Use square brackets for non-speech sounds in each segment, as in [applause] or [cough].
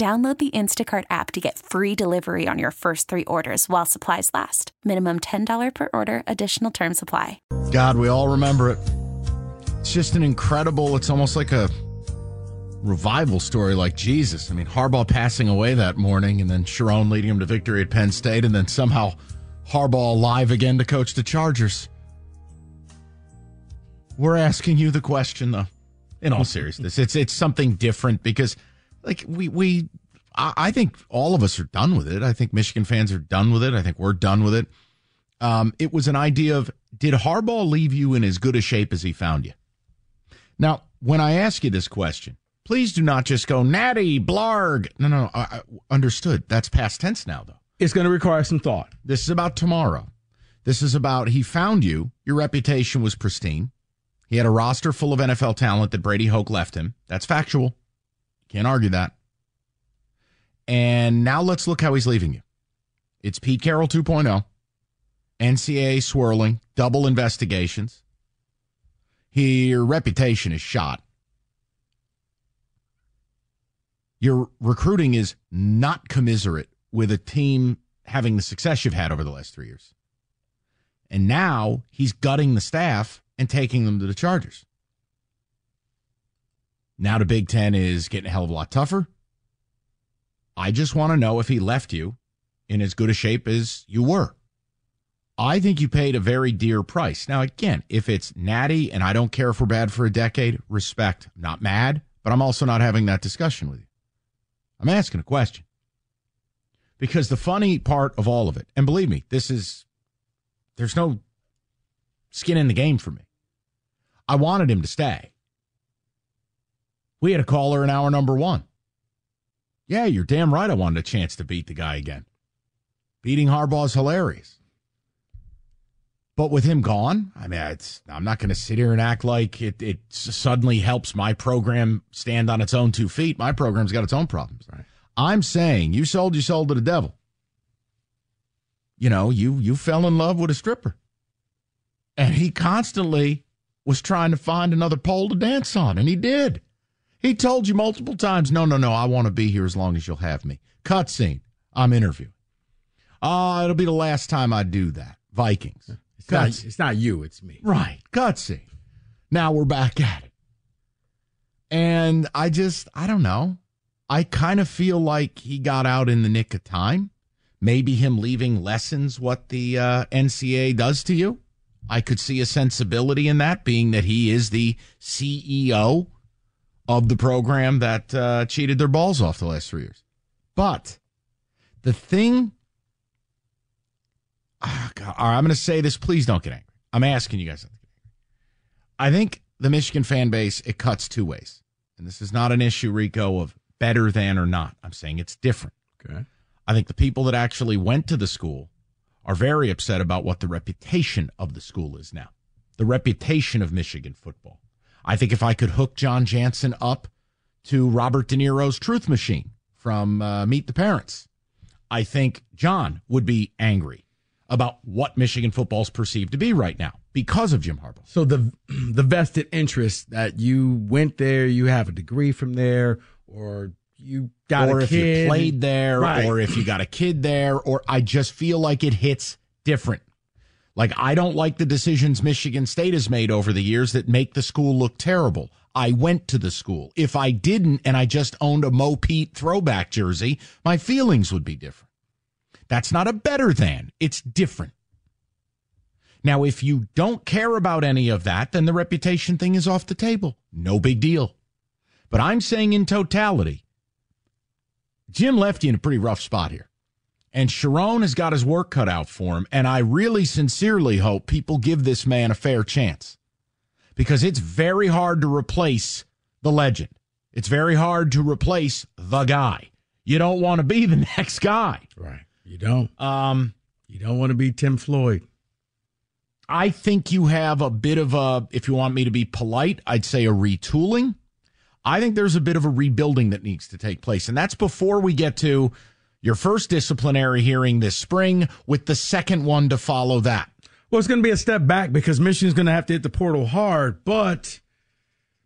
Download the Instacart app to get free delivery on your first three orders while supplies last. Minimum $10 per order, additional term supply. God, we all remember it. It's just an incredible, it's almost like a revival story like Jesus. I mean, Harbaugh passing away that morning and then Sherrone leading him to victory at Penn State and then somehow Harbaugh alive again to coach the Chargers. We're asking you the question though. In all seriousness, it's it's something different because like we we I, I think all of us are done with it. I think Michigan fans are done with it. I think we're done with it. Um, it was an idea of did Harbaugh leave you in as good a shape as he found you? Now, when I ask you this question, please do not just go natty blarg. No, no, no. I, I understood. That's past tense now, though. It's going to require some thought. This is about tomorrow. This is about he found you. Your reputation was pristine. He had a roster full of NFL talent that Brady Hoke left him. That's factual. Can't argue that. And now let's look how he's leaving you. It's Pete Carroll 2.0, NCAA swirling, double investigations. Your reputation is shot. Your recruiting is not commiserate with a team having the success you've had over the last three years. And now he's gutting the staff and taking them to the Chargers. Now the Big Ten is getting a hell of a lot tougher. I just want to know if he left you in as good a shape as you were. I think you paid a very dear price. Now, again, if it's natty and I don't care if we're bad for a decade, respect. Not mad, but I'm also not having that discussion with you. I'm asking a question. Because the funny part of all of it, and believe me, this is, there's no skin in the game for me. I wanted him to stay. We had a caller in hour number one. Yeah, you're damn right. I wanted a chance to beat the guy again. Beating Harbaugh is hilarious. But with him gone, I mean, I'm not going to sit here and act like it, it suddenly helps my program stand on its own two feet. My program's got its own problems. Right. I'm saying you sold, you sold to the devil. You know, you you fell in love with a stripper, and he constantly was trying to find another pole to dance on, and he did. He told you multiple times, no, no, no, I want to be here as long as you'll have me. Cutscene. I'm interviewing. Oh, it'll be the last time I do that. Vikings. It's not, it's not you, it's me. Right. Cutscene. Now we're back at it. And I just, I don't know. I kind of feel like he got out in the nick of time. Maybe him leaving lessons what the uh, NCAA does to you. I could see a sensibility in that, being that he is the CEO of the program that uh, cheated their balls off the last three years. But the thing, oh God, I'm going to say this. Please don't get angry. I'm asking you guys. I think the Michigan fan base it cuts two ways, and this is not an issue, Rico, of better than or not. I'm saying it's different. Okay. I think the people that actually went to the school are very upset about what the reputation of the school is now. The reputation of Michigan football. I think if I could hook Jon Jansen up to Robert De Niro's Truth Machine from uh, Meet the Parents, I think John would be angry about what Michigan football is perceived to be right now because of Jim Harbaugh. So the [clears throat] the vested interest that you went there, you have a degree from there, or you got or a if kid. you played there, Right. or if you got a kid there, or I just feel like it hits different. Like I don't like the decisions Michigan State has made over the years that make the school look terrible. I went to the school. If I didn't and I just owned a Mo Pete throwback jersey, my feelings would be different. That's not a better than, it's different. Now, if you don't care about any of that, then the reputation thing is off the table. No big deal. But I'm saying in totality, Jim left you in a pretty rough spot here. And Sherrone has got his work cut out for him. And I really sincerely hope people give this man a fair chance because it's very hard to replace the legend. It's very hard to replace the guy. You don't want to be the [laughs] next guy. Right. You don't. Um, you don't want to be Tim Floyd. I think you have a bit of a, if you want me to be polite, I'd say a retooling. I think there's a bit of a rebuilding that needs to take place. And that's before we get to your first disciplinary hearing this spring with the second one to follow that. Well, it's going to be a step back because Michigan's going to have to hit the portal hard, but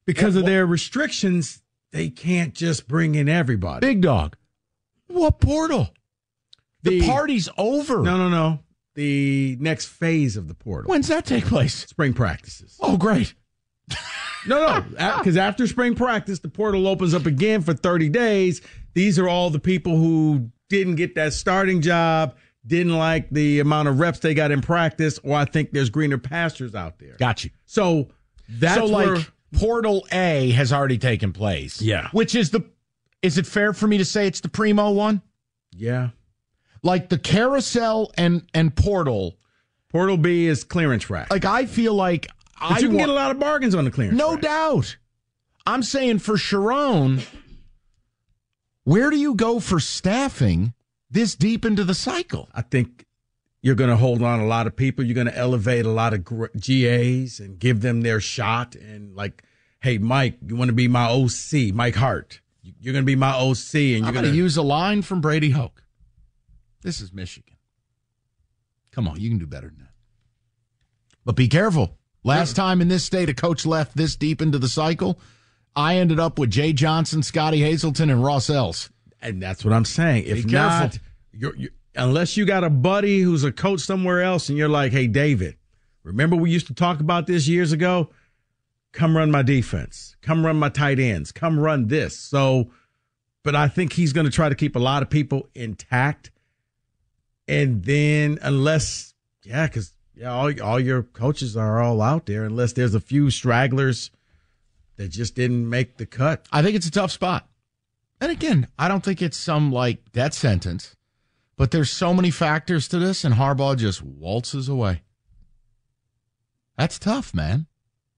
because of their restrictions, they can't just bring in everybody. Big dog. What portal? The, the party's over. No, no, no the next phase of the portal. When's that take place? Spring practices. Oh, great. no, no, because after spring practice, the portal opens up again for 30 days. These are all the people who didn't get that starting job, didn't like the amount of reps they got in practice, or I think there's greener pastures out there. Got you. So that's so where, like Portal A has already taken place. Yeah. Which is the is it fair for me to say it's the primo one? Yeah like the carousel and and portal. Portal B is clearance rack. Like I feel like but I you can get a lot of bargains on the clearance. No rack. doubt. I'm saying for Sherrone, where do you go for staffing this deep into the cycle? I think you're going to hold on a lot of people. You're going to elevate a lot of GAs and give them their shot. And like, hey, Mike, you want to be my OC, Mike Hart. You're going to be my OC, and you're going to use a line from Brady Hoke. This is Michigan. Come on, you can do better than that. But be careful. Last time in this state, a coach left this deep into the cycle. I ended up with Jay Johnson, Scottie Hazelton, and Ross Els. And that's what I'm saying. If not, you're, you're, unless you got a buddy who's a coach somewhere else and you're like, hey, David, remember we used to talk about this years ago? Come run my defense. Come run my tight ends. Come run this. So, but I think he's going to try to keep a lot of people intact and then unless yeah, because yeah, all all your coaches are all out there, unless there's a few stragglers that just didn't make the cut. I think it's a tough spot. And again, I don't think it's some like death sentence, but there's so many factors to this, and Harbaugh just waltzes away. That's tough, man.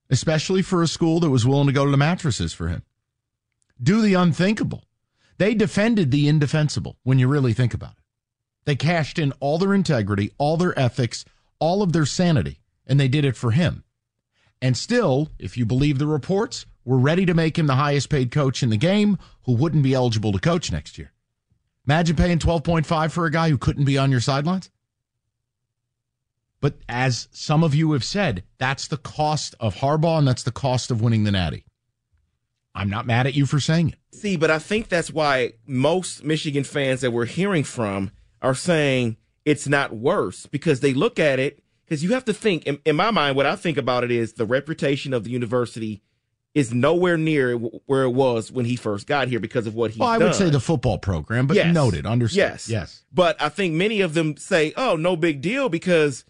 Especially for a school that was willing to go to the mattresses for him. Do the unthinkable. They defended the indefensible when you really think about it. They cashed in all their integrity, all their ethics, all of their sanity, and they did it for him. And still, if you believe the reports, we're ready to make him the highest paid coach in the game who wouldn't be eligible to coach next year. Imagine paying 12.5 for a guy who couldn't be on your sidelines. But as some of you have said, that's the cost of Harbaugh and that's the cost of winning the Natty. I'm not mad at you for saying it. See, but I think that's why most Michigan fans that we're hearing from are saying it's not worse because they look at it because you have to think in, in, my mind what i think about it is the reputation of the university is nowhere near where it was when he first got here because of what he well, i done. would say the football program but yes. noted understood. Yes. Yes. But i think many of them say oh no big deal because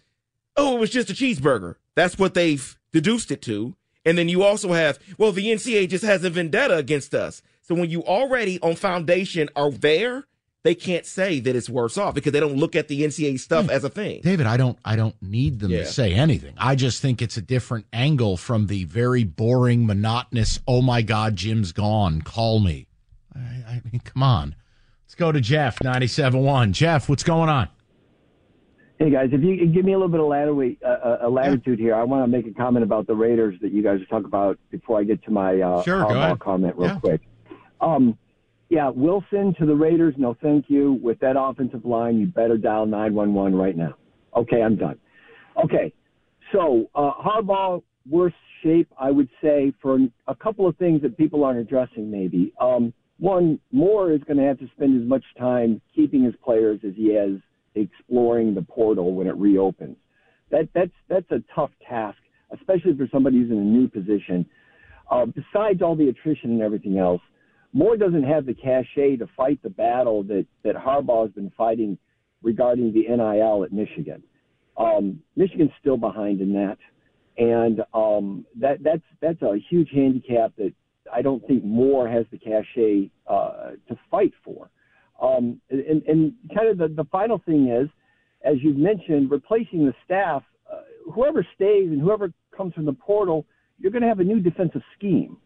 oh it was just a cheeseburger. That's what they've deduced it to. And then you also have well the ncaa just has a vendetta against us. So when you already on foundation are there they can't say that it's worse off because they don't look at the NCAA stuff hmm. as a thing. David, I don't I don't need them yeah. to say anything. I just think it's a different angle from the very boring, monotonous, oh my God, Jim's gone. Call me. I, I mean, come on. Let's go to Jeff, 97.1. Jeff, what's going on? Hey guys, if you give me a little bit of latitude, uh, uh, latitude yeah. here, I want to make a comment about the Raiders that you guys are talking about before I get to my uh, sure, comment real yeah. quick. Um, yeah, Wilson to the Raiders. No, thank you. With that offensive line, you better dial 911 right now. Okay, I'm done. Okay, so uh, Harbaugh, worst shape, I would say, for a couple of things that people aren't addressing, maybe. Um, one, Moore is going to have to spend as much time keeping his players as he has exploring the portal when it reopens. That, that's, that's a tough task, especially for somebody who's in a new position. uh, besides all the attrition and everything else, Moore doesn't have the cachet to fight the battle that that Harbaugh has been fighting regarding the NIL at Michigan. Um, Michigan's still behind in that, and um, that that's that's a huge handicap that I don't think Moore has the cachet uh, to fight for. Um, and, and kind of the, the final thing is, as you've mentioned, replacing the staff. Uh, whoever stays and whoever comes from the portal, you're going to have a new defensive scheme,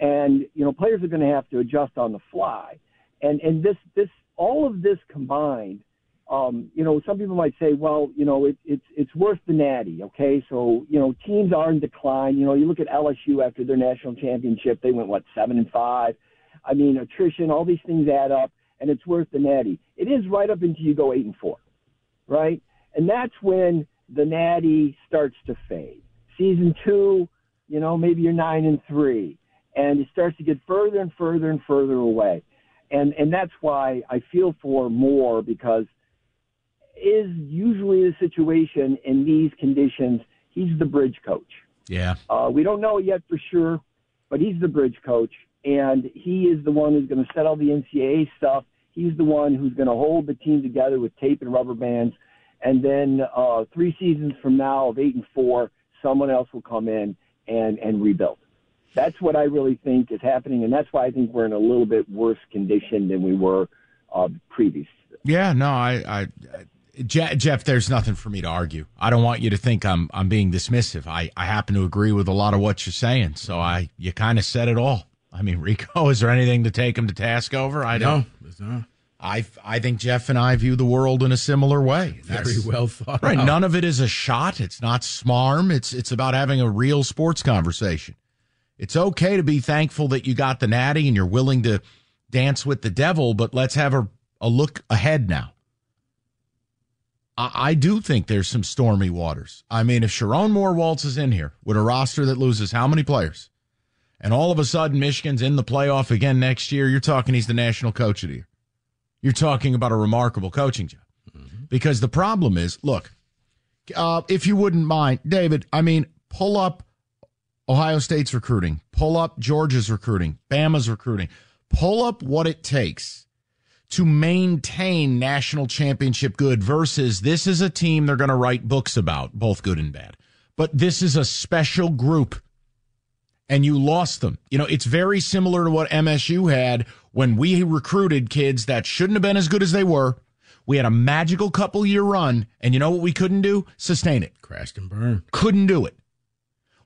and you know players are going to have to adjust on the fly. And and this this all of this combined um, you know, some people might say, well, you know, it, it's it's worth the natty. Okay, so you know, teams are in decline. You know, you look at LSU after their national championship, they went what seven and five. I mean, attrition, all these things add up, and it's worth the natty. It is right up until you go eight and four, right? And that's when the natty starts to fade. Season two, you know, maybe you're nine and three, and it starts to get further and further and further away. And and that's why I feel for Moore because is usually the situation in these conditions. He's the bridge coach. Yeah. Uh, we don't know yet for sure, but he's the bridge coach, and he is the one who's going to set all the NCAA stuff. He's the one who's going to hold the team together with tape and rubber bands. And then uh, three seasons from now, of eight and four, someone else will come in and and rebuild. That's what I really think is happening, and that's why I think we're in a little bit worse condition than we were uh, previous. Yeah, no, I, I Jeff, there's nothing for me to argue. I don't want you to think I'm I'm being dismissive. I, I happen to agree with a lot of what you're saying. So I you kind of said it all. I mean, Rico, [laughs] is there anything to take him to task over? I don't. No, I I think Jeff and I view the world in a similar way. That's, Very well thought. Right. Out. None of it is a shot. It's not smarm. It's it's about having a real sports conversation. It's okay to be thankful that you got the natty and you're willing to dance with the devil, but let's have a, a look ahead now. I, do think there's some stormy waters. I mean, if Sherrone Moore waltzes in here with a roster that loses how many players, and all of a sudden Michigan's in the playoff again next year, you're talking he's the national coach of the year. You're talking about a remarkable coaching job. Mm-hmm. Because the problem is, look, uh, if you wouldn't mind, David, I mean, pull up Ohio State's recruiting, pull up Georgia's recruiting, Bama's recruiting, pull up what it takes to maintain national championship good versus this is a team they're going to write books about, both good and bad. But this is a special group and you lost them. You know, it's very similar to what MSU had when we recruited kids that shouldn't have been as good as they were. We had a magical couple year run, and you know what we couldn't do? Sustain it. Crashed and burned. Couldn't do it.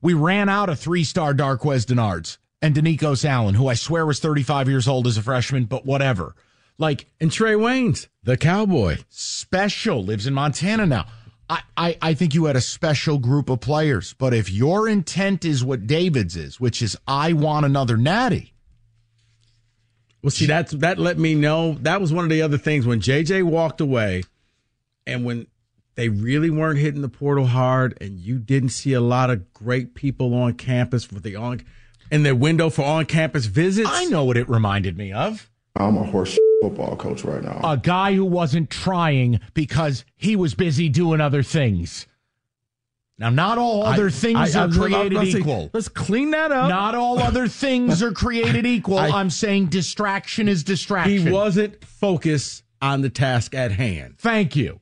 We ran out of three star Darqueze Dennards and Denicos Allen, who I swear was 35 years old as a freshman, but whatever. Like, and Trae Waynes, the cowboy. Special, lives in Montana now. I, I, I think you had a special group of players. But if your intent is what David's is, which is I want another natty. Well, see, that's that let me know. That was one of the other things when JJ walked away and when they really weren't hitting the portal hard and you didn't see a lot of great people on campus for the on in their window for on campus visits. I know what it reminded me of. I'm a horse football coach right now. A guy who wasn't trying because he was busy doing other things. Now, not all other I, things I, are created let's equal. let's clean that up. Not all other things are created equal. I, am saying distraction is distraction. He wasn't focused on the task at hand. Thank you.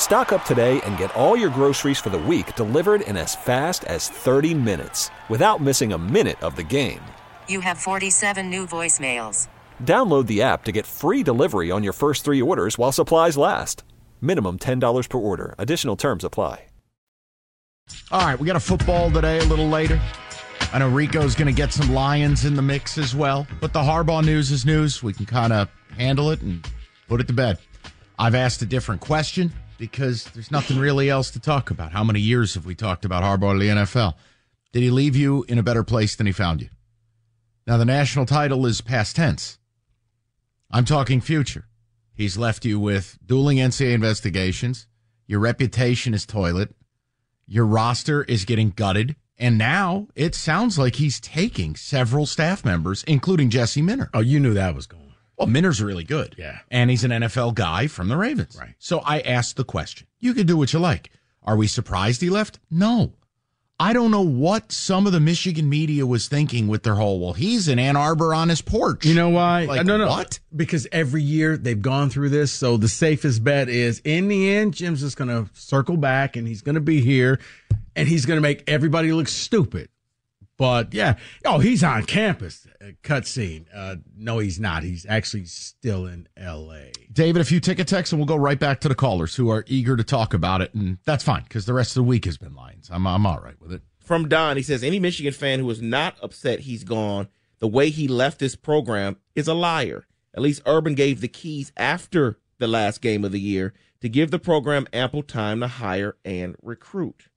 Stock up today and get all your groceries for the week delivered in as fast as 30 minutes without missing a minute of the game. You have 47 new voicemails. Download the app to get free delivery on your first three orders while supplies last. Minimum $10 per order. Additional terms apply. All right, we got a football today a little later. I know Rico's going to get some Lions in the mix as well, but the Harbaugh news is news. We can kind of handle it and put it to bed. I've asked a different question because there's nothing really else to talk about. How many years have we talked about Harbaugh to the NFL? Did he leave you in a better place than he found you? Now, the national title is past tense. I'm talking future. He's left you with dueling NCAA investigations. Your reputation is toilet. Your roster is getting gutted. And now it sounds like he's taking several staff members, including Jesse Minter. Oh, you knew that was going. Well, Minter's really good. Yeah. And he's an NFL guy from the Ravens. Right. So I asked the question. You can do what you like. Are we surprised he left? No. I don't know what some of the Michigan media was thinking with their whole, well, he's in Ann Arbor on his porch. You know why? Like, no, no. What? Because every year they've gone through this. So the safest bet is in the end, Jim's just going to circle back and he's going to be here and he's going to make everybody look stupid. But yeah, oh, he's on campus. Uh, Cutscene. Uh, no, he's not. He's actually still in L.A. David, a few ticket texts, and we'll go right back to the callers who are eager to talk about it, and that's fine because the rest of the week has been lines. I'm I'm all right with it. From Don, he says any Michigan fan who is not upset he's gone, the way he left this program is a liar. At least Urban gave the keys after the last game of the year to give the program ample time to hire and recruit.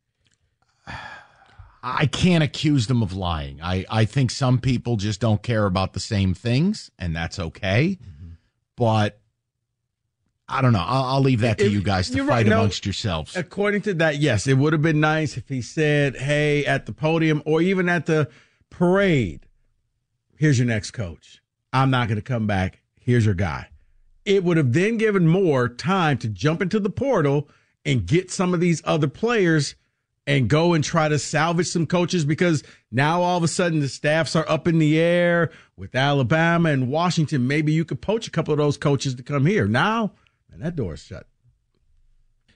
I can't accuse them of lying. I, I think some people just don't care about the same things, and that's okay. Mm-hmm. But I don't know. I'll, I'll leave that to If- you guys to fight right. No, amongst yourselves. According to that, yes, it would have been nice if he said, "Hey, at the podium or even at the parade, here's your next coach. I'm not going to come back. Here's your guy." It would have then given more time to jump into the portal and get some of these other players and go and try to salvage some coaches because now all of a sudden the staffs are up in the air with Alabama and Washington. Maybe you could poach a couple of those coaches to come here. Now, man, that door's shut.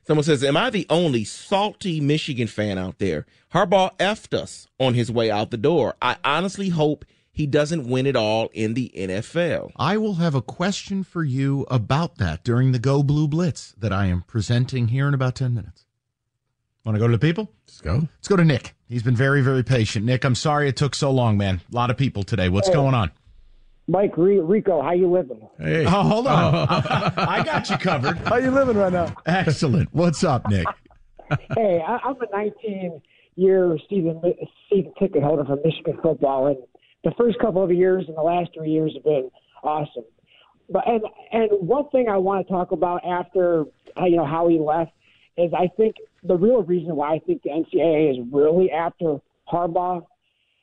Someone says, Am I the only salty Michigan fan out there? Harbaugh effed us on his way out the door. I honestly hope he doesn't win it all in the NFL. I will have a question for you about that during the Go Blue Blitz that I am presenting here in about 10 minutes. Want to go to the people? Let's go. Let's go to Nick. He's been very, very patient. Nick, I'm sorry it took so long, man. A lot of people today. What's going on? Mike Re- Rico, how you living? Hey. Oh, hold on. Oh. [laughs] I got you covered. How you living right now? Excellent. What's up, Nick? hey, I, I'm a 19 year season season ticket holder for Michigan football, and the first couple of years and the last three years have been awesome. But and and one thing I want to talk about after you know how he left is I think the real reason why I think the NCAA is really after Harbaugh,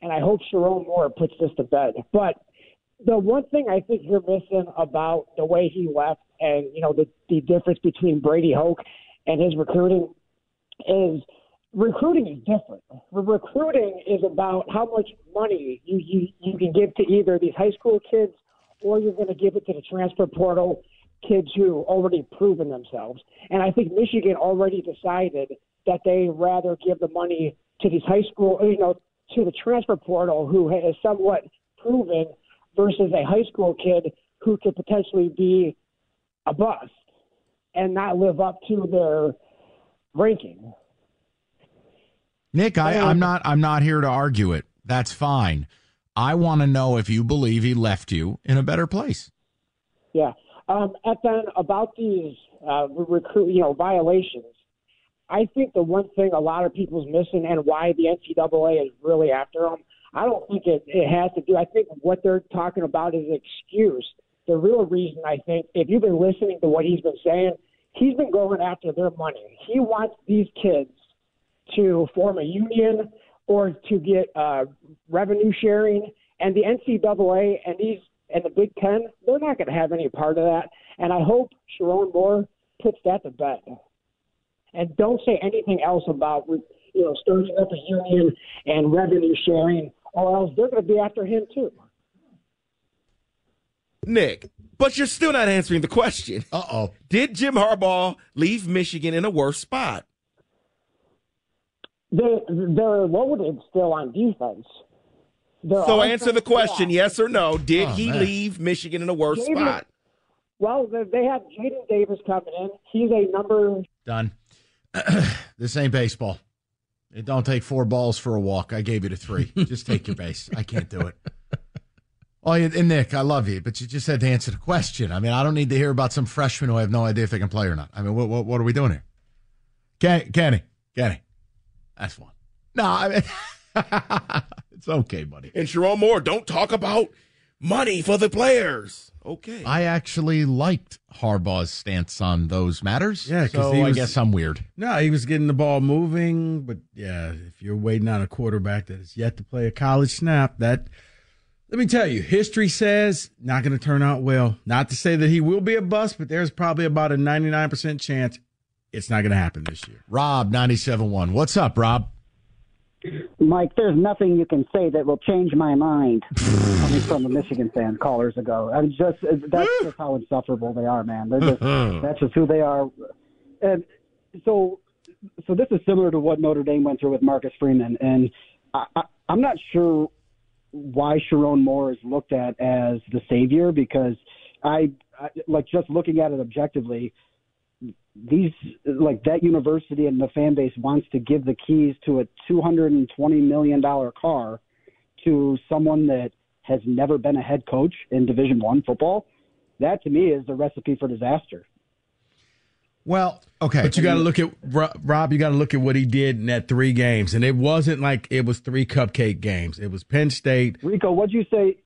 and I hope Sherrone Moore puts this to bed. But the one thing I think you're missing about the way he left, and you know the the difference between Brady Hoke and his recruiting is recruiting is different. Recruiting is about how much money you, you, you can give to either these high school kids or you're going to give it to the transfer portal kids who already proven themselves. And I think Michigan already decided that they rather give the money to these high school, you know, to the transfer portal who is somewhat proven versus a high school kid who could potentially be a bust and not live up to their ranking. Nick, I, I'm not I'm not here to argue it. That's fine. I want to know if you believe he left you in a better place. Yeah. Um, and then about these uh, recruit, you know, violations, I think the one thing a lot of people's missing and why the NCAA is really after them, I don't think it, it has to do. I think what they're talking about is an excuse. The real reason, I think, if you've been listening to what he's been saying, he's been going after their money. He wants these kids to form a union or to get uh, revenue sharing. And the NCAA and these and the Big Ten, they're not going to have any part of that. And I hope Sherrone Moore puts that to bed. And don't say anything else about you you know, starting up a union and revenue sharing, or else they're going to be after him too. Nick, but you're still not answering the question. Uh oh. Did Jim Harbaugh leave Michigan in a worse spot? They they're loaded still on defense. They're so answer the question, yeah. yes or no. Did Oh, he man. leave Michigan in a worse Jaden- spot? Well, they- they have Jadyn Davis coming in. He's a number Done. [clears throat] this ain't baseball. It don't take four balls for a walk. I gave you the three. [laughs] just take your base. I can't do it. Oh, and Nick, I love you, but you just had to answer the question. I mean, I don't need to hear about some freshman who I have no idea if they can play or not. I mean, what what, what are we doing here? Kenny, Kenny, Kenny, that's fun. No, I mean, [laughs] [laughs] it's okay, buddy. And Jerome Moore, don't talk about money for the players. Okay. I actually liked Harbaugh's stance on those matters. Yeah, 'cause so I guess I'm weird. No, he was getting the ball moving, but yeah, if you're waiting on a quarterback that is yet to play a college snap, that let me tell you, history says not going to turn out well. Not to say that he will be a bust, but there's probably about a 99% chance it's not going to happen this year. Rob, 97.1. What's up, Rob? Mike, there's nothing you can say that will change my mind. Coming from a Michigan fan callers ago, I'm just uh, that's hmm. just how insufferable they are, man. They're just hmm. that's just who they are. And so, so this is similar to what Notre Dame went through with Marcus Freeman, and I, I, I'm not sure why Sherrone Moore is looked at as the savior because I, I like just looking at it objectively these like that university and the fan base wants to give the keys to a 220 million dollar car to someone that has never been a head coach in division 1 football that to me is the recipe for disaster Well, okay. But you got to look at Rob. You got to look at what he did in that three games, and it wasn't like it was three cupcake games. It was Penn State. Rico what'd you say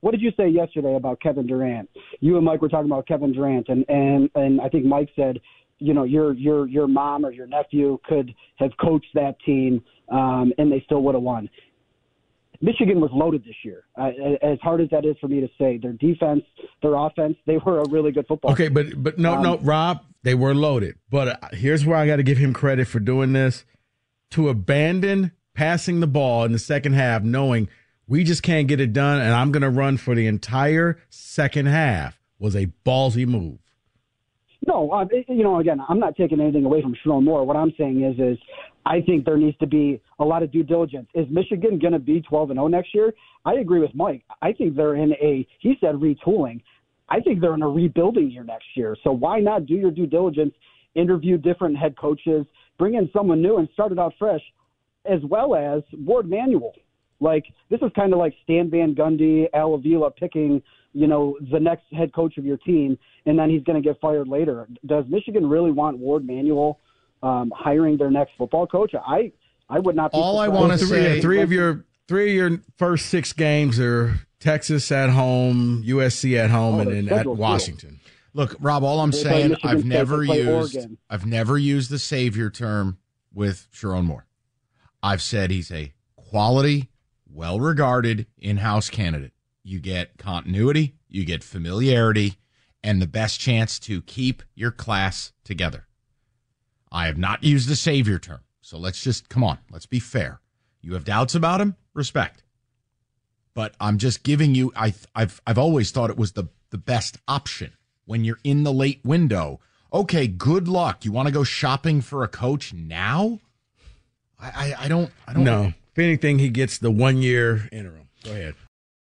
what did you say yesterday about Kevin Durant you and Mike were talking about Kevin Durant and and and I think Mike said you know your your your mom or your nephew could have coached that team um, and they still would have won. Michigan was loaded this year. Uh, as hard as that is for me to say, their defense, their offense, they were a really good football. Okay, team. but but no, no, Um, Rob, they were loaded. But uh, here's where I got to give him credit for doing this: to abandon passing the ball in the second half, knowing we just can't get it done, and I'm going to run for the entire second half, was a ballsy move. No, uh, you know, again, I'm not taking anything away from Sherrone Moore. What I'm saying is, is I think there needs to be a lot of due diligence. Is Michigan going to be 12 and 0 next year? I agree with Mike. I think they're in a. He said retooling. I think they're in a rebuilding year next year. So why not do your due diligence, interview different head coaches, bring in someone new, and start it out fresh, as well as Warde Manuel. Like this is kind of like Stan Van Gundy, Al Avila picking, you know, the next head coach of your team, and then he's going to get fired later. Does Michigan really want Warde Manuel um, hiring their next football coach? I I would not. Be All I wanna three, say- three of your three of your first six games are Texas at home, USC at home, Oh, and then at schedule's brutal. Washington. Look, Rob, all I'm They saying, I've never used Oregon. I've never used the savior term with Sherrone Moore. I've said he's a quality, well regarded in-house candidate. You get continuity, you get familiarity, and the best chance to keep your class together. I have not used the savior term. So let's just come on, let's be fair. You have doubts about him? Respect. But I'm just giving you I I've I've always thought it was the the best option when you're in the late window. Okay, good luck. You want to go shopping for a coach now? I I, I don't I don't No, if anything, he gets the one year interim. Go ahead.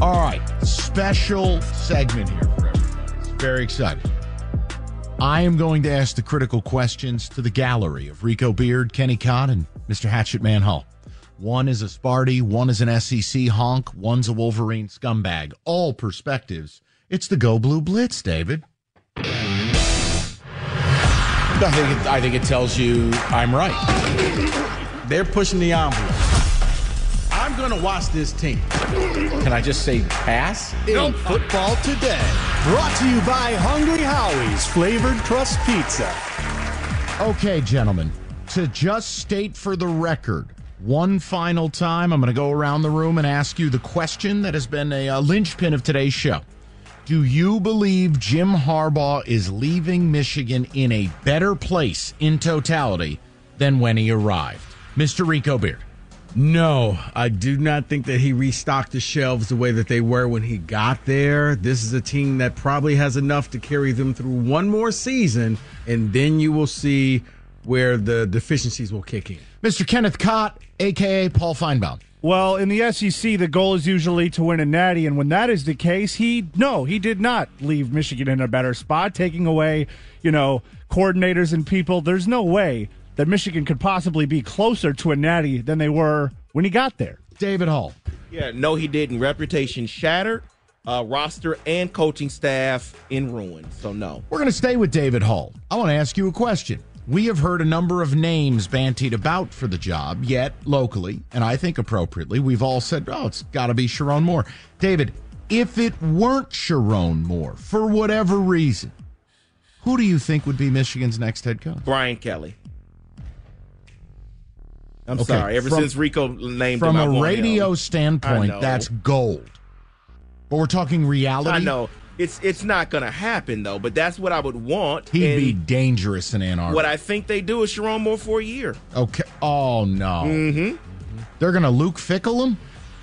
All right, special segment here for everybody. It's very exciting. I am going to ask the critical questions to the gallery of Rico Beard, Kenny Cott, and Mr. Hatchet Man Hull. One is a Sparty, one is an SEC honk, one's a Wolverine scumbag. All perspectives. It's the Go Blue Blitz, David. I think it, I think it tells you I'm right. They're pushing the envelope. I'm going to watch this team. Can I just say pass? In football today, brought to you by Hungry Howie's flavored crust pizza. Okay, gentlemen, to just state for the record, one final time, I'm going to go around the room and ask you the question that has been a, a linchpin of today's show. Do you believe Jim Harbaugh is leaving Michigan in a better place in totality than when he arrived? Mr. Rico Beard. No, I do not think that he restocked the shelves the way that they were when he got there. This is a team that probably has enough to carry them through one more season, and then you will see where the deficiencies will kick in. Mr. Kenneth Cott, aka Paul Finebaum. Well, in the SEC, the goal is usually to win a natty, and when that is the case, he no, he did not leave Michigan in a better spot, taking away, you know, coordinators and people. There's no way that Michigan could possibly be closer to a natty than they were when he got there. David Hull. Yeah, no, he didn't. Reputation shattered, uh, roster and coaching staff in ruin. So no. We're going to stay with David Hull. I want to ask you a question. We have heard a number of names bantied about for the job, yet locally, and I think appropriately, we've all said, oh, it's got to be Sherrone Moore. David, if it weren't Sherrone Moore, for whatever reason, who do you think would be Michigan's next head coach? Brian Kelly. I'm Okay, sorry. Ever from- since Rico named From him, I a radio him. Standpoint, that's gold. But we're talking reality. I know it's it's not going to happen though, but that's what I would want. He'd and be dangerous in Ann Arbor. What I think they do is Sherrone Moore for a year. okay. Oh no. Mm-hmm. They're going to Luke Fickell him.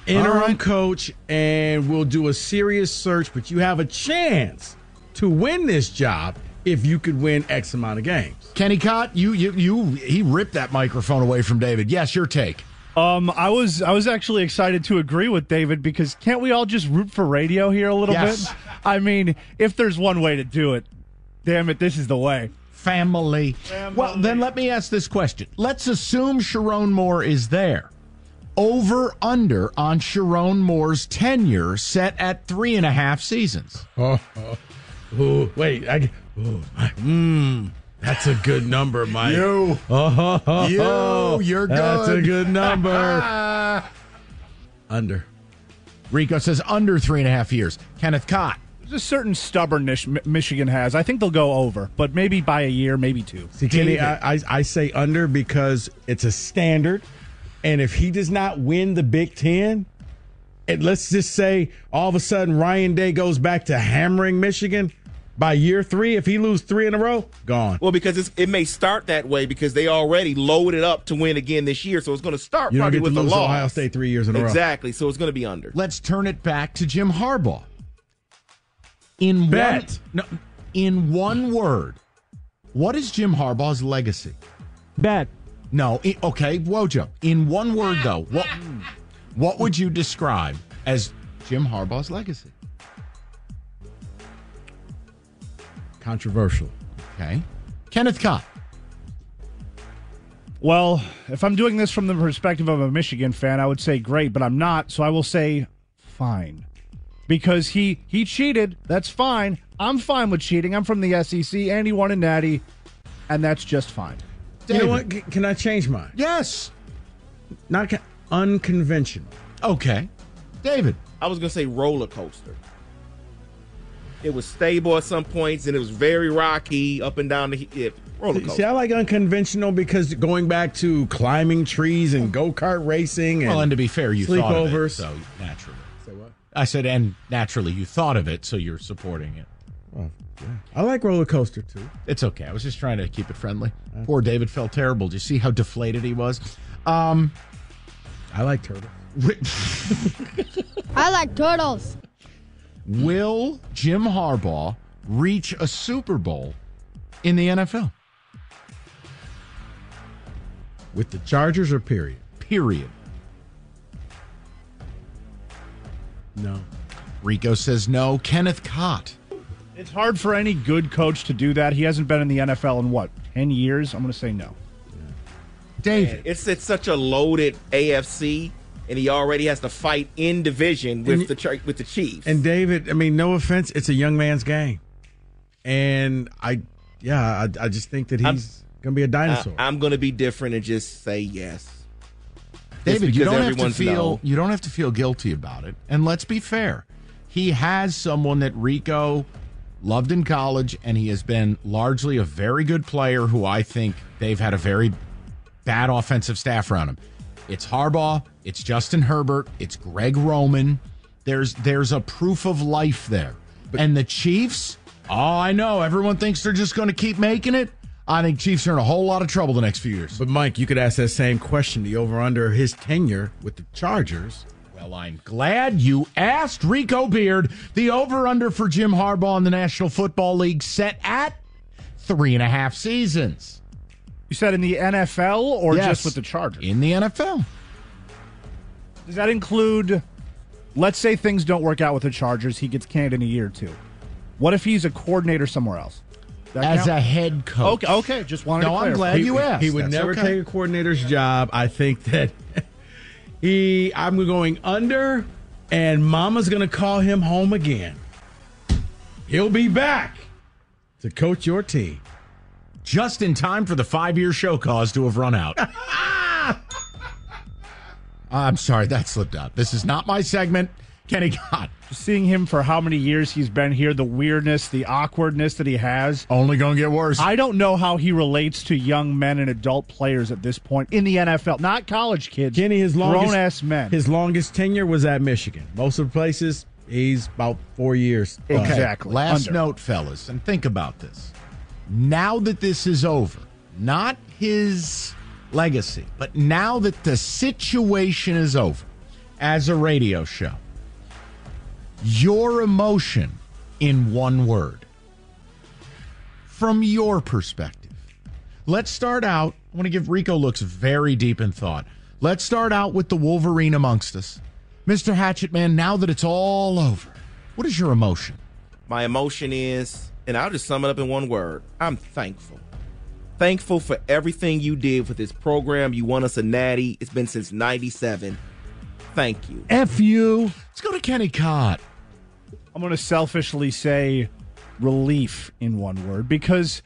interim All right. coach and we'll do a serious search, but you have a chance to win this job if you could win X amount of games. Kenny Cott, you you you he ripped that microphone away from David. Yes, your take. Um, I was I was actually excited to agree with David because can't we all just root for radio here a little Yes. bit? I mean, if there's one way to do it, damn it, this is the way. Family. Well, then let me ask this question. Let's assume Sherrone Moore is there. Over under on Sherrone Moore's tenure set at three and a half seasons. Oh, oh, oh, wait. I, oh, mm, that's a good number, Mike. You. Oh, [laughs] You, you're good. That's a good. good number. [laughs] Under. Rico says under three and a half years. Kenneth Cott. There's a certain stubbornness Michigan has. I think they'll go over, but maybe by a year, maybe two. See, Kenny, I, I, I say under because it's a standard. And if he does not win the Big Ten, and let's just say all of a sudden Ryan Day goes back to hammering Michigan by year three, if he loses three in a row, gone. Well, because it's, it may start that way because they already loaded up to win again this year, so it's going to start You don't probably get with the lose to loss. Ohio State three years in a row. Exactly. So it's going to be under. Let's turn it back to Jim Harbaugh. In Bet. one, no, in one word, what is Jim Harbaugh's legacy? Bet. No, i- okay, Wojo. In one word, though, what what would you describe as Jim Harbaugh's legacy? Controversial. Okay. Kenneth Cott. Well, if I'm doing this from the perspective of a Michigan fan, I would say great, but I'm not, so I will say fine. Because he he cheated, that's fine. I'm fine with cheating. I'm from the SEC and he won a natty, and that's just fine. You know what? C- Can I change mine? Yes. Not con- unconventional. Okay. David. I was gonna say roller coaster. It was stable at some points, and it was very rocky up and down the hip. Roller coaster. See, I like unconventional because going back to climbing trees and go kart racing and Well, and to be fair, you thought of it, so naturally. Say what? I said, and naturally, you thought of it, so you're supporting it. Well, yeah. I like roller coaster too. It's okay. I was just trying to keep it friendly. Poor David felt terrible. Do you see how deflated he was? Um, I like turtles. [laughs] I like turtles. Will Jim Harbaugh reach a Super Bowl in the NFL? With the Chargers or period? Period. No. Rico says no. Kenneth Cott. It's hard for any good coach to do that. He hasn't been in the NFL in what, 10 years? I'm going to say no. David. It's it's such a loaded AFC, and he already has to fight in division with And- the Chi- with the Chiefs. And David, I mean, no offense, it's a young man's game, and I, yeah, I, I just think that I'm- he's gonna be a dinosaur. I, am going to be different and just say yes. David, you don't have to feel no. you don't have to feel guilty about it. And let's be fair. He has someone that Rico loved in college and he has been largely a very good player who I think they've had a very bad offensive staff around him. It's Harbaugh, it's Justin Herbert, it's Greg Roman. There's there's a proof of life there. and the Chiefs, oh, I know everyone thinks they're just going to keep making it. I think Chiefs are in a whole lot of trouble the next few years. but Mike, you could ask that same question: the over under his tenure with the Chargers. Well, I'm glad you asked Rico Beard. The over under for Jim Harbaugh in the National Football League set at three and a half seasons. You said in the NFL or Yes. just with the Chargers? In the NFL. Does that include, let's say things don't work out with the Chargers, he gets canned in a year or two. What if he's a coordinator somewhere else? That As count? a head coach. Okay, okay, just wanted No, to I'm glad he, you asked. He would That's never okay. take a coordinator's job. I think that [laughs] he. I'm going under, and Mama's going to call him home again. He'll be back to coach your team. Just in time for the five year show cause to have run out. [laughs] I'm sorry, that slipped out. This is not my segment. Kenny Cott. Seeing him for how many years he's been here, the weirdness, the awkwardness that he has. Only going to get worse. I don't know how he relates to young men and adult players at this point in the NFL, not college kids. Kenny, his longest grown ass men. His longest tenure was at Michigan. Most of the places, he's about four years. Okay. Exactly. Last Under. note, fellas, and think about this. Now that this is over, not his legacy, but now that the situation is over as a radio show, your emotion in one word from your perspective. Let's start out. I want to give Rico looks very deep in thought. Let's start out with the Wolverine amongst us. Mr. Hatchet Man, now that it's all over, what is your emotion? My emotion is, and I'll just sum it up in one word I'm thankful. Thankful for everything you did with this program. You won us a natty. It's been since 97. Thank you. F you. Let's go to Kenny Cott. I'm going to selfishly say relief in one word because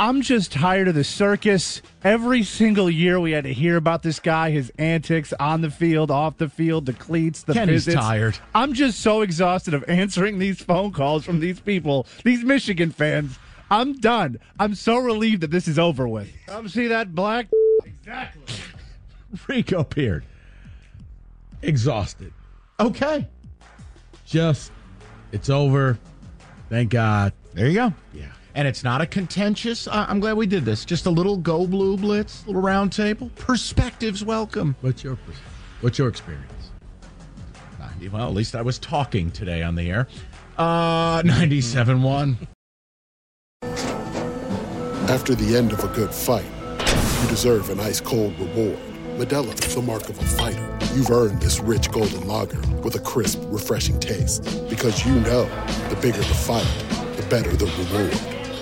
I'm just tired of the circus. Every single year we had to hear about this guy, his antics on the field, off the field, the cleats, the Kenny's visits. tired. I'm just so exhausted of answering these phone calls from these people, these Michigan fans. I'm done. I'm so relieved that this is over with. Come see that black? Exactly. [laughs] Rico Beard. Exhausted. Okay. Just, it's over. Thank God. There you go. Yeah. And it's not a contentious. Uh, I'm glad we did this. Just a little go blue blitz, little round table. Perspectives welcome. What's your pers- What's your experience? 90, well, at least I was talking today on the air. Uh, 97.1. After the end of a good fight, you deserve an ice cold reward. Modelo is the mark of a fighter. You've earned this rich golden lager with a crisp, refreshing taste. Because you know the bigger the fight, the better the reward.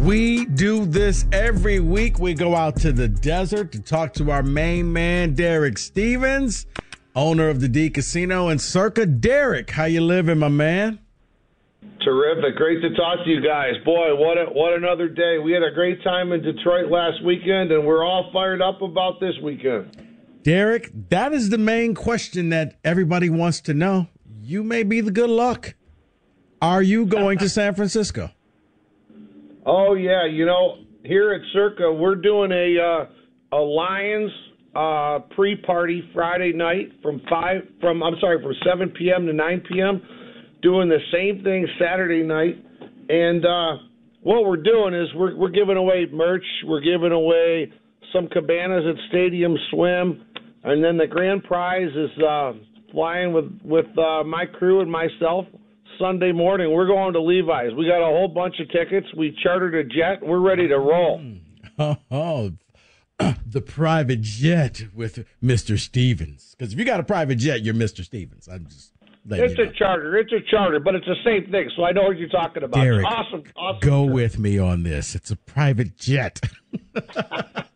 We do this every week. We go out to the desert to talk to our main man, Derek Stevens, owner of the D Casino and Circa. Derek, how you living, my man? Terrific. Great to talk to you guys. Boy, what a, what another day. We had a great time in Detroit last weekend, and we're all fired up about this weekend. Derek, that is the main question that everybody wants to know. You may be the good luck. Are you going to [laughs] San Francisco? Oh yeah, you know here at Circa we're doing a uh, a Lions uh, pre-party Friday night from five from I'm sorry from 7 p.m. to 9 p.m. Doing the same thing Saturday night, and uh, what we're doing is we're we're giving away merch. We're giving away some cabanas at Stadium Swim, and then the grand prize is uh, flying with with uh, my crew and myself Sunday morning. We're going to Levi's. We got a whole bunch of tickets. We chartered a jet. We're ready to roll. [laughs] Oh, oh [clears throat] the private jet with Mr. Stevens. Because if you got a private jet, you're Mr. Stevens. I'm just. It's a charter. It's a charter, but it's the same thing. So I know what you're talking about. Derek, awesome, awesome. Go with me on this. It's a private jet. [laughs]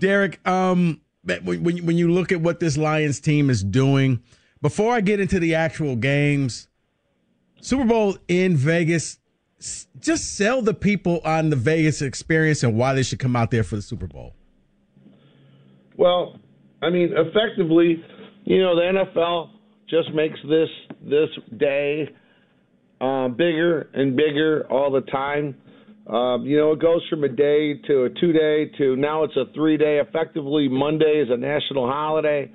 Derek, um, when when you look at what this Lions team is doing, before I get into the actual games, Super Bowl in Vegas, just sell the people on the Vegas experience and why they should come out there for the Super Bowl. Well, I mean, effectively, you know, the NFL just makes this this day uh, bigger and bigger all the time. Um, you know, it goes from a day to a two day to now it's a three day. Effectively, Monday is a national holiday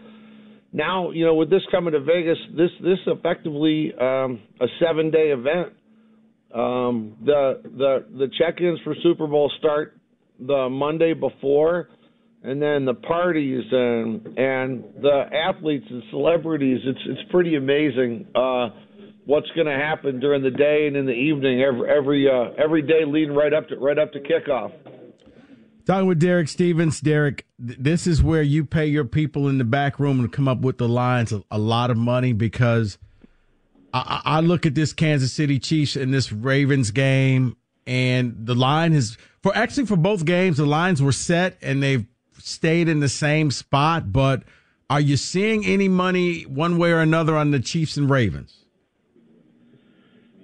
now, you know, with this coming to Vegas, this this effectively um, a seven day event. Um, the the the check-ins for Super Bowl start the Monday before, and then the parties and and the athletes and celebrities. It's it's pretty amazing uh, what's going to happen during the day and in the evening every every uh, every day leading right up to right up to kickoff. Talking with Derek Stevens. Derek, th- this is where you pay your people in the back room and come up with the lines a, a lot of money because I, I look at this Kansas City Chiefs and this Ravens game, and the line is for actually for both games, the lines were set and they've stayed in the same spot. But are you seeing any money one way or another on the Chiefs and Ravens?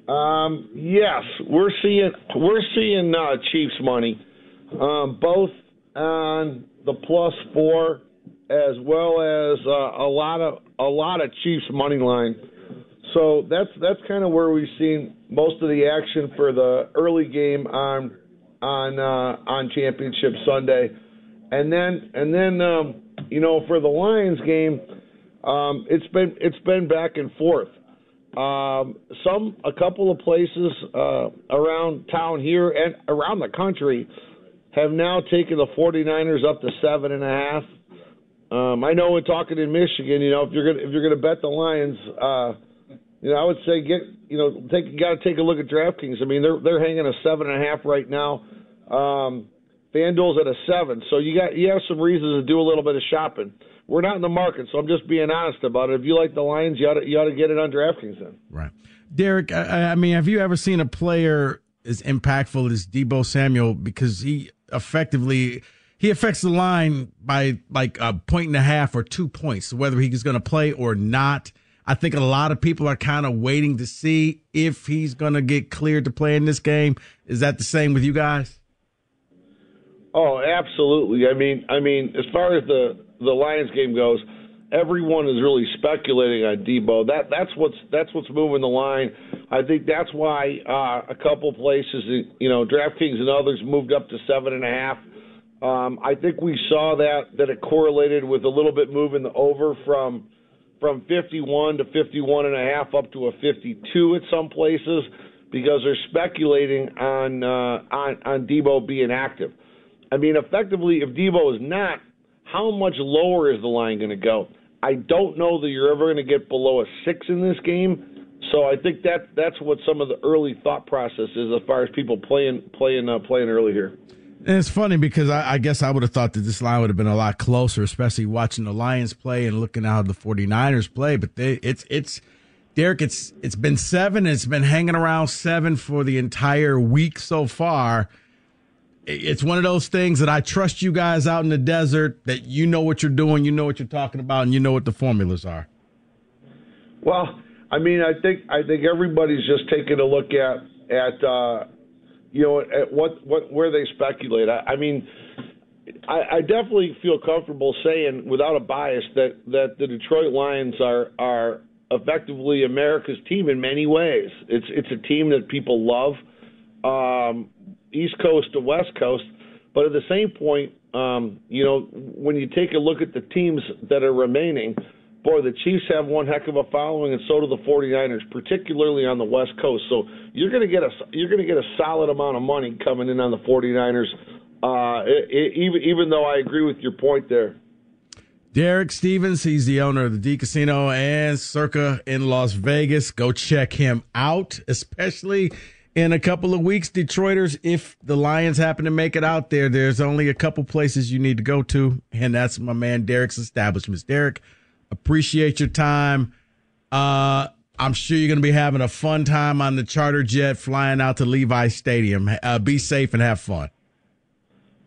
Um, yes, we're seeing we're seeing uh, Chiefs money um, both on the plus four as well as uh, a lot of a lot of Chiefs money line. So that's that's kind of where we've seen most of the action for the early game on on uh, on Championship Sunday, and then and then um, you know for the Lions game, um, it's been it's been back and forth. Um, some a couple of places uh, around town here and around the country have now taken the 49ers up to seven and a half. Um, I know when talking in Michigan, you know, if you're gonna if you're gonna bet the Lions, uh, you know, I would say get you know take got to take a look at DraftKings. I mean, they're they're hanging a seven and a half right now. Um, FanDuel's at a seven, so you got you have some reasons to do a little bit of shopping. We're not in the market, so I'm just being honest about it. If you like the Lions, you ought to, you ought to get it on DraftKings then. Right, Derek. I, I mean, have you ever seen a player as impactful as Deebo Samuel because he effectively he affects the line by like a point and a half or two points, whether he's going to play or not. I think a lot of people are kind of waiting to see if he's going to get cleared to play in this game. Is that the same with you guys? Oh, absolutely. I mean, I mean, as far as the the Lions game goes, everyone is really speculating on Deebo. That that's what's that's what's moving the line. I think that's why uh, a couple places, you know, DraftKings and others moved up to seven and a half. Um, I think we saw that that it correlated with a little bit moving the over from from 51 to 51 and a half up to a 52 at some places because they're speculating on uh, on on Deebo being active. I mean, effectively, if Deebo is not, how much lower is the line going to go? I don't know that you're ever going to get below a six in this game. So I think that that's what some of the early thought process is as far as people playing playing uh, playing early here. And it's funny because I, I, guess I would have thought that this line would have been a lot closer, especially watching the Lions play and looking how the 49ers play. But they, it's it's Derek, it's it's been seven. It's been hanging around seven for the entire week so far it's one of those things that I trust you guys out in the desert that you know what you're doing, you know what you're talking about, and you know what the formulas are. Well, I mean, I think I think everybody's just taking a look at at uh, you know at what what where they speculate. I, I mean, I, I definitely feel comfortable saying without a bias that that the Detroit Lions are are effectively America's team in many ways. It's it's a team that people love. Um, East Coast to West Coast. But at the same point, um, you know, when you take a look at the teams that are remaining, boy, the Chiefs have one heck of a following, and so do the 49ers, particularly on the West Coast. So you're going to get a you're going to get a solid amount of money coming in on the 49ers. Uh, it, it, even even though I agree with your point there. Derek Stevens, he's the owner of the D Casino and Circa in Las Vegas. Go check him out, especially in a couple of weeks, Detroiters, if the Lions happen to make it out there, there's only a couple places you need to go to, and that's my man Derek's establishments. Derek, appreciate your time. Uh, I'm sure you're going to be having a fun time on the charter jet flying out to Levi Stadium. Uh, be safe and have fun.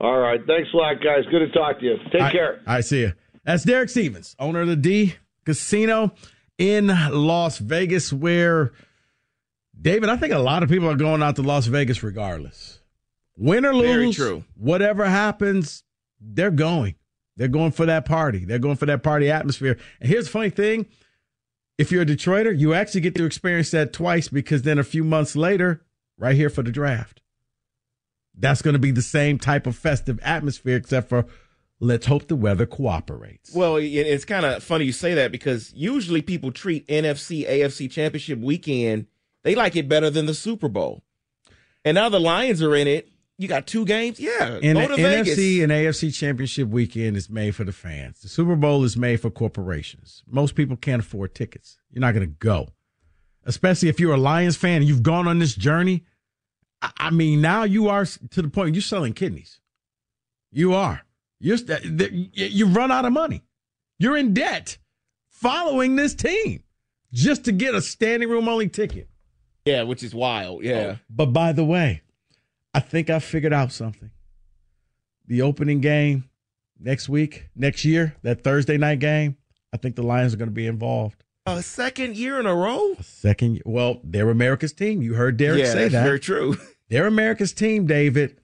All right. Thanks a lot, guys. Good to talk to you. Take care. I see you. That's Derek Stevens, owner of the D Casino in Las Vegas, where – David, I think a lot of people are going out to Las Vegas regardless. Win or lose, true whatever happens, they're going. They're going for that party. They're going for that party atmosphere. And here's the funny thing if you're a Detroiter, you actually get to experience that twice because then a few months later, right here for the draft, that's going to be the same type of festive atmosphere, except for let's hope the weather cooperates. Well, it's kind of funny you say that because usually people treat NFC, AFC championship weekend they like it better than the Super Bowl. And now the Lions are in it. You got two games? Yeah. And go to Vegas. NFC and AFC championship weekend is made for the fans. The Super Bowl is made for corporations. Most people can't afford tickets. You're not going to go. Especially if you're a Lions fan and you've gone on this journey. I mean, now you are to the point you're selling kidneys. You are. You're you run out of money. You're in debt following this team just to get a standing room only ticket. Yeah, which is wild. Yeah. Oh, but by the way, I think I figured out something. The opening game next week, next year, that Thursday night game, I think the Lions are going to be involved. A second year in a row? A second. Well, they're America's team. You heard Derek yeah, say that's that. Very true. [laughs] They're America's team, David.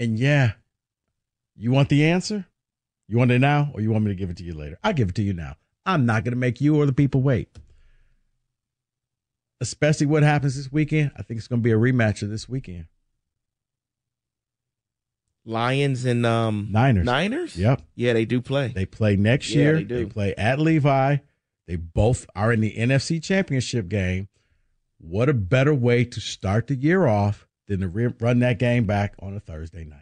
And yeah, you want the answer? You want it now, or you want me to give it to you later? I'll give it to you now. I'm not going to make you or the people wait especially what happens this weekend, I think it's going to be a rematch of this weekend. Lions and um, Niners. Niners? Yep. Yeah, they do play. They play next yeah, year. They, do. they play at Levi. They both are in the NFC Championship game. What a better way to start the year off than to re- run that game back on a Thursday night?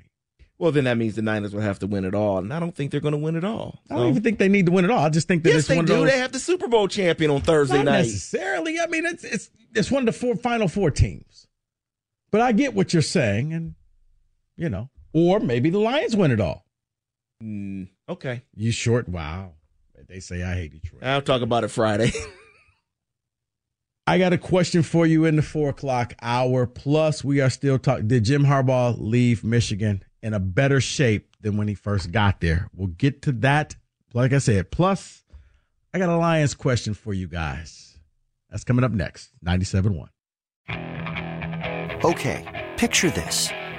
Well, then that means the Niners will have to win it all, and I don't think they're going to win it all. I don't even think they need to win it all. I just think that yes, it's they one do. of those. They have the Super Bowl champion on Thursday Not night. necessarily. I mean, it's it's it's one of the four final four teams. But I get what you're saying, and you know, or maybe the Lions win it all. Mm, okay. You short? Wow. They say I hate Detroit. I'll talk about it Friday. [laughs] I got a question for you in the four o'clock hour. Plus, we are still talking. Did Jim Harbaugh leave Michigan in a better shape than when he first got there? We'll get to that. Like I said, plus, I got a Lions question for you guys. That's coming up next. 97.1. Okay, picture this.